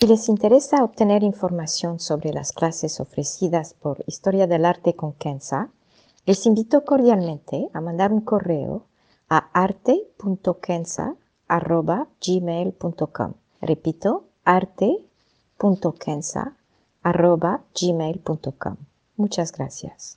Si les interesa obtener información sobre las clases ofrecidas por Historia del Arte con Kenza, les invito cordialmente a mandar un correo a arte.kenza.gmail.com. Repito, arte.kenza.gmail.com. Muchas gracias.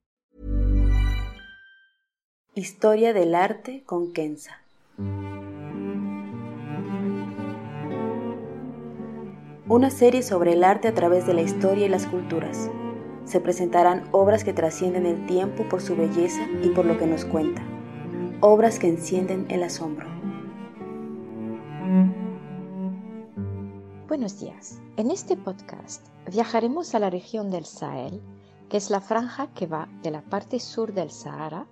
Historia del arte con Kenza. Una serie sobre el arte a través de la historia y las culturas. Se presentarán obras que trascienden el tiempo por su belleza y por lo que nos cuenta. Obras que encienden el asombro. Buenos días. En este podcast viajaremos a la región del Sahel, que es la franja que va de la parte sur del Sahara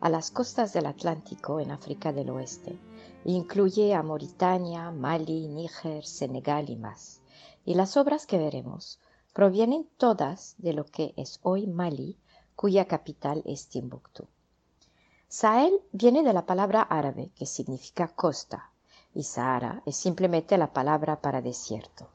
a las costas del Atlántico en África del Oeste. Incluye a Mauritania, Mali, Níger, Senegal y más. Y las obras que veremos provienen todas de lo que es hoy Mali, cuya capital es Timbuktu. Sahel viene de la palabra árabe que significa costa y Sahara es simplemente la palabra para desierto.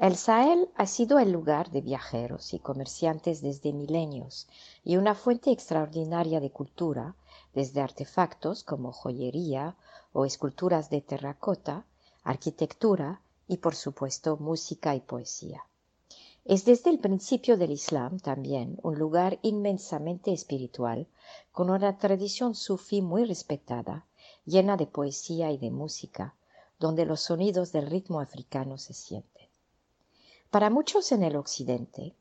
El Sahel ha sido el lugar de viajeros y comerciantes desde milenios y una fuente extraordinaria de cultura, desde artefactos como joyería o esculturas de terracota, arquitectura y, por supuesto, música y poesía. Es desde el principio del Islam también un lugar inmensamente espiritual, con una tradición sufí muy respetada, llena de poesía y de música, donde los sonidos del ritmo africano se sienten. Para muchos en el Occidente,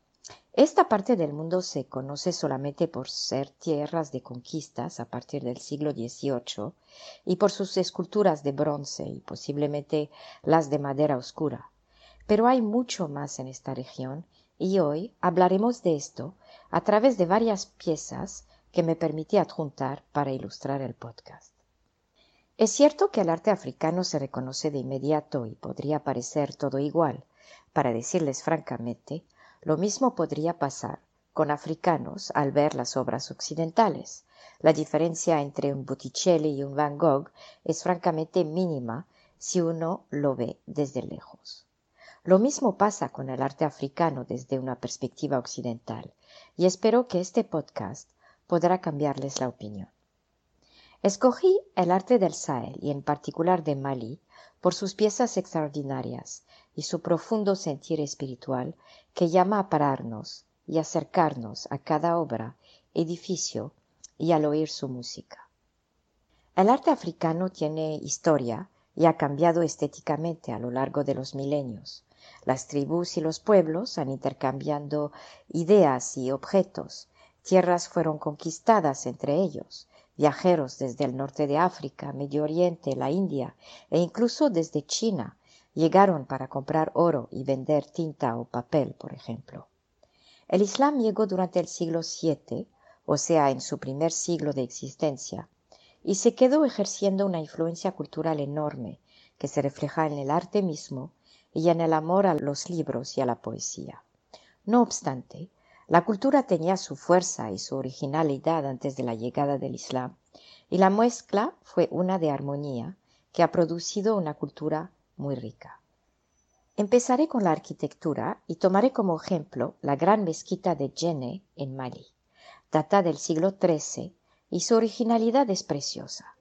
esta parte del mundo se conoce solamente por ser tierras de conquistas a partir del siglo XVIII y por sus esculturas de bronce y posiblemente las de madera oscura. Pero hay mucho más en esta región y hoy hablaremos de esto a través de varias piezas que me permití adjuntar para ilustrar el podcast. Es cierto que el arte africano se reconoce de inmediato y podría parecer todo igual, para decirles francamente, lo mismo podría pasar con africanos al ver las obras occidentales. La diferencia entre un Botticelli y un Van Gogh es francamente mínima si uno lo ve desde lejos. Lo mismo pasa con el arte africano desde una perspectiva occidental, y espero que este podcast podrá cambiarles la opinión. Escogí el arte del Sahel y en particular de Mali por sus piezas extraordinarias y su profundo sentir espiritual que llama a pararnos y acercarnos a cada obra, edificio y al oír su música. El arte africano tiene historia y ha cambiado estéticamente a lo largo de los milenios. Las tribus y los pueblos han intercambiando ideas y objetos. Tierras fueron conquistadas entre ellos. Viajeros desde el norte de África, Medio Oriente, la India e incluso desde China llegaron para comprar oro y vender tinta o papel, por ejemplo. El Islam llegó durante el siglo VII, o sea, en su primer siglo de existencia, y se quedó ejerciendo una influencia cultural enorme que se refleja en el arte mismo y en el amor a los libros y a la poesía. No obstante, la cultura tenía su fuerza y su originalidad antes de la llegada del Islam, y la mezcla fue una de armonía que ha producido una cultura muy rica. Empezaré con la arquitectura y tomaré como ejemplo la gran mezquita de Djenné en Mali. Data del siglo XIII y su originalidad es preciosa.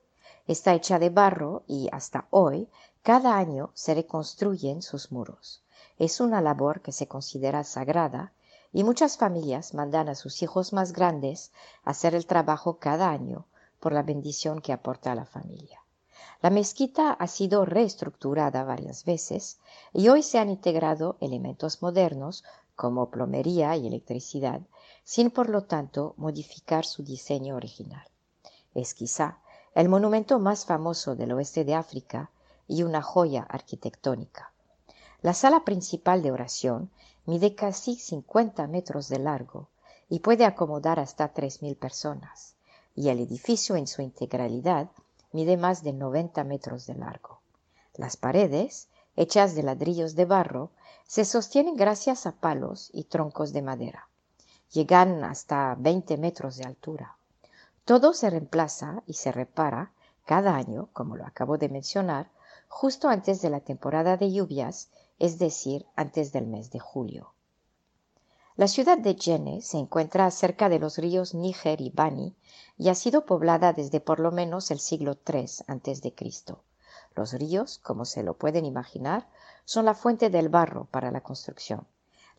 Está hecha de barro y hasta hoy cada año se reconstruyen sus muros. Es una labor que se considera sagrada y muchas familias mandan a sus hijos más grandes a hacer el trabajo cada año por la bendición que aporta a la familia. La mezquita ha sido reestructurada varias veces y hoy se han integrado elementos modernos como plomería y electricidad, sin por lo tanto modificar su diseño original. Es quizá el monumento más famoso del oeste de África y una joya arquitectónica. La sala principal de oración mide casi 50 metros de largo y puede acomodar hasta 3.000 personas, y el edificio en su integralidad mide más de 90 metros de largo. Las paredes, hechas de ladrillos de barro, se sostienen gracias a palos y troncos de madera. Llegan hasta 20 metros de altura. Todo se reemplaza y se repara cada año, como lo acabo de mencionar, justo antes de la temporada de lluvias es decir, antes del mes de julio. La ciudad de Jenne se encuentra cerca de los ríos Níger y Bani y ha sido poblada desde por lo menos el siglo III a.C. Los ríos, como se lo pueden imaginar, son la fuente del barro para la construcción.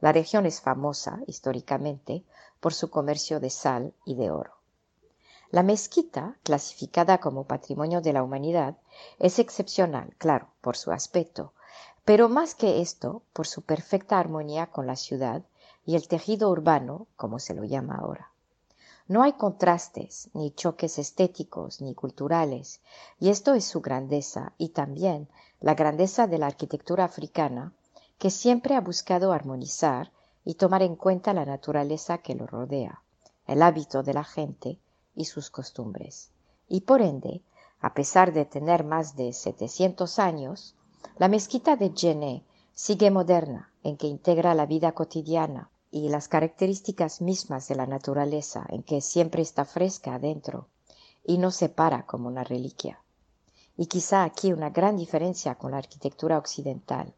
La región es famosa, históricamente, por su comercio de sal y de oro. La mezquita, clasificada como Patrimonio de la Humanidad, es excepcional, claro, por su aspecto, pero más que esto, por su perfecta armonía con la ciudad y el tejido urbano, como se lo llama ahora. No hay contrastes, ni choques estéticos, ni culturales, y esto es su grandeza y también la grandeza de la arquitectura africana, que siempre ha buscado armonizar y tomar en cuenta la naturaleza que lo rodea, el hábito de la gente y sus costumbres. Y por ende, a pesar de tener más de 700 años, la mezquita de Djenné sigue moderna en que integra la vida cotidiana y las características mismas de la naturaleza en que siempre está fresca adentro y no se para como una reliquia. Y quizá aquí una gran diferencia con la arquitectura occidental.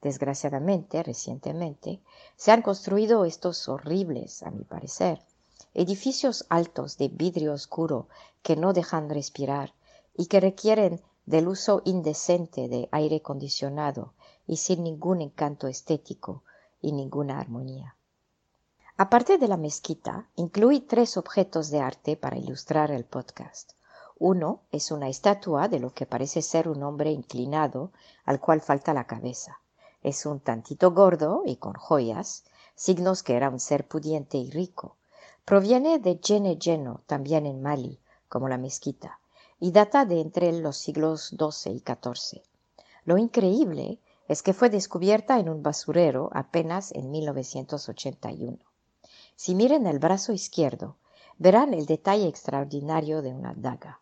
Desgraciadamente, recientemente, se han construido estos horribles, a mi parecer, edificios altos de vidrio oscuro que no dejan respirar y que requieren del uso indecente de aire acondicionado y sin ningún encanto estético y ninguna armonía. Aparte de la mezquita, incluí tres objetos de arte para ilustrar el podcast. Uno es una estatua de lo que parece ser un hombre inclinado al cual falta la cabeza. Es un tantito gordo y con joyas, signos que era un ser pudiente y rico. Proviene de Gene Geno, también en Mali, como la mezquita y data de entre los siglos XII y XIV. Lo increíble es que fue descubierta en un basurero apenas en 1981. Si miren el brazo izquierdo, verán el detalle extraordinario de una daga.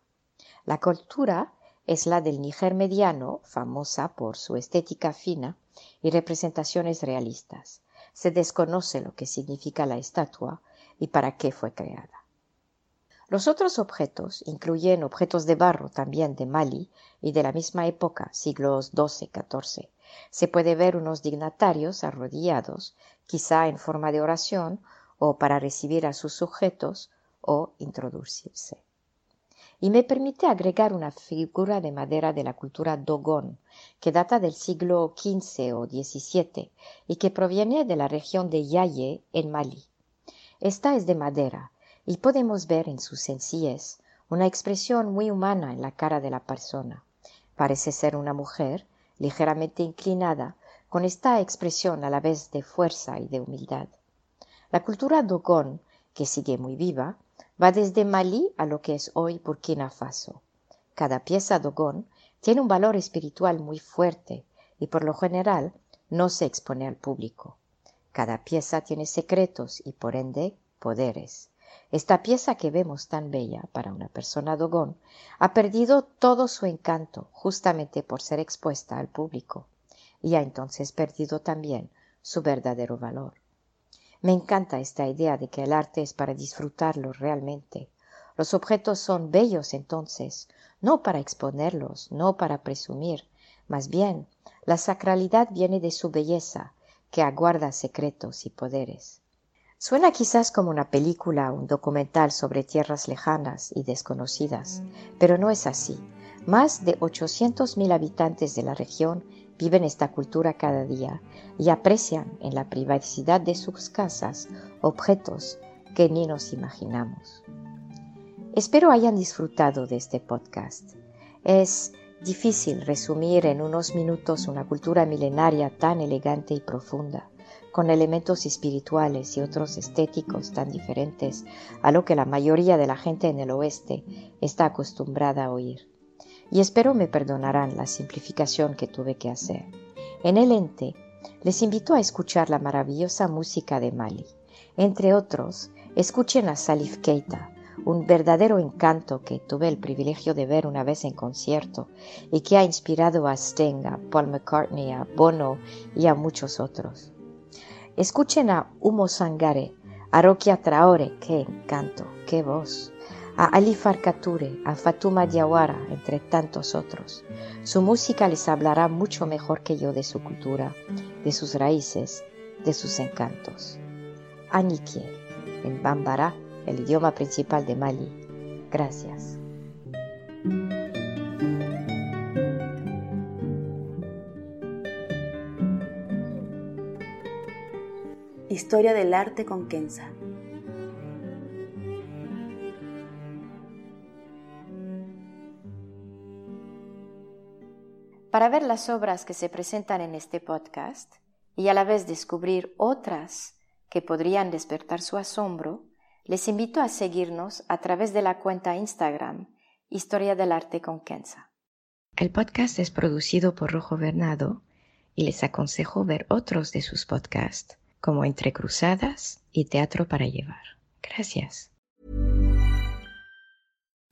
La cultura es la del Níger mediano, famosa por su estética fina y representaciones realistas. Se desconoce lo que significa la estatua y para qué fue creada. Los otros objetos incluyen objetos de barro también de Mali y de la misma época, siglos XII-XIV. Se puede ver unos dignatarios arrodillados, quizá en forma de oración o para recibir a sus sujetos o introducirse. Y me permite agregar una figura de madera de la cultura Dogon, que data del siglo XV o XVII y que proviene de la región de Yaye en Mali. Esta es de madera y podemos ver en su sencillez una expresión muy humana en la cara de la persona. Parece ser una mujer ligeramente inclinada, con esta expresión a la vez de fuerza y de humildad. La cultura Dogon, que sigue muy viva, va desde Malí a lo que es hoy Burkina Faso. Cada pieza Dogon tiene un valor espiritual muy fuerte y por lo general no se expone al público. Cada pieza tiene secretos y por ende poderes. Esta pieza que vemos tan bella para una persona dogón ha perdido todo su encanto justamente por ser expuesta al público y ha entonces perdido también su verdadero valor. Me encanta esta idea de que el arte es para disfrutarlo realmente. Los objetos son bellos entonces, no para exponerlos, no para presumir, más bien la sacralidad viene de su belleza, que aguarda secretos y poderes. Suena quizás como una película o un documental sobre tierras lejanas y desconocidas, pero no es así. Más de 800.000 habitantes de la región viven esta cultura cada día y aprecian en la privacidad de sus casas objetos que ni nos imaginamos. Espero hayan disfrutado de este podcast. Es difícil resumir en unos minutos una cultura milenaria tan elegante y profunda con elementos espirituales y otros estéticos tan diferentes a lo que la mayoría de la gente en el oeste está acostumbrada a oír. Y espero me perdonarán la simplificación que tuve que hacer. En el ente les invito a escuchar la maravillosa música de Mali. Entre otros, escuchen a Salif Keita, un verdadero encanto que tuve el privilegio de ver una vez en concierto y que ha inspirado a Sting, a Paul McCartney, a Bono y a muchos otros. Escuchen a Humo Sangare, a Rokia Traore, qué encanto, qué voz, a Ali Farkature, a Fatuma Diawara, entre tantos otros. Su música les hablará mucho mejor que yo de su cultura, de sus raíces, de sus encantos. Anikie, en Bambara, el idioma principal de Mali. Gracias. Historia del arte con Kenza. Para ver las obras que se presentan en este podcast y a la vez descubrir otras que podrían despertar su asombro, les invito a seguirnos a través de la cuenta Instagram Historia del Arte con Kenza. El podcast es producido por Rojo Bernado y les aconsejo ver otros de sus podcasts como Entre Cruzadas y Teatro para Llevar. Gracias.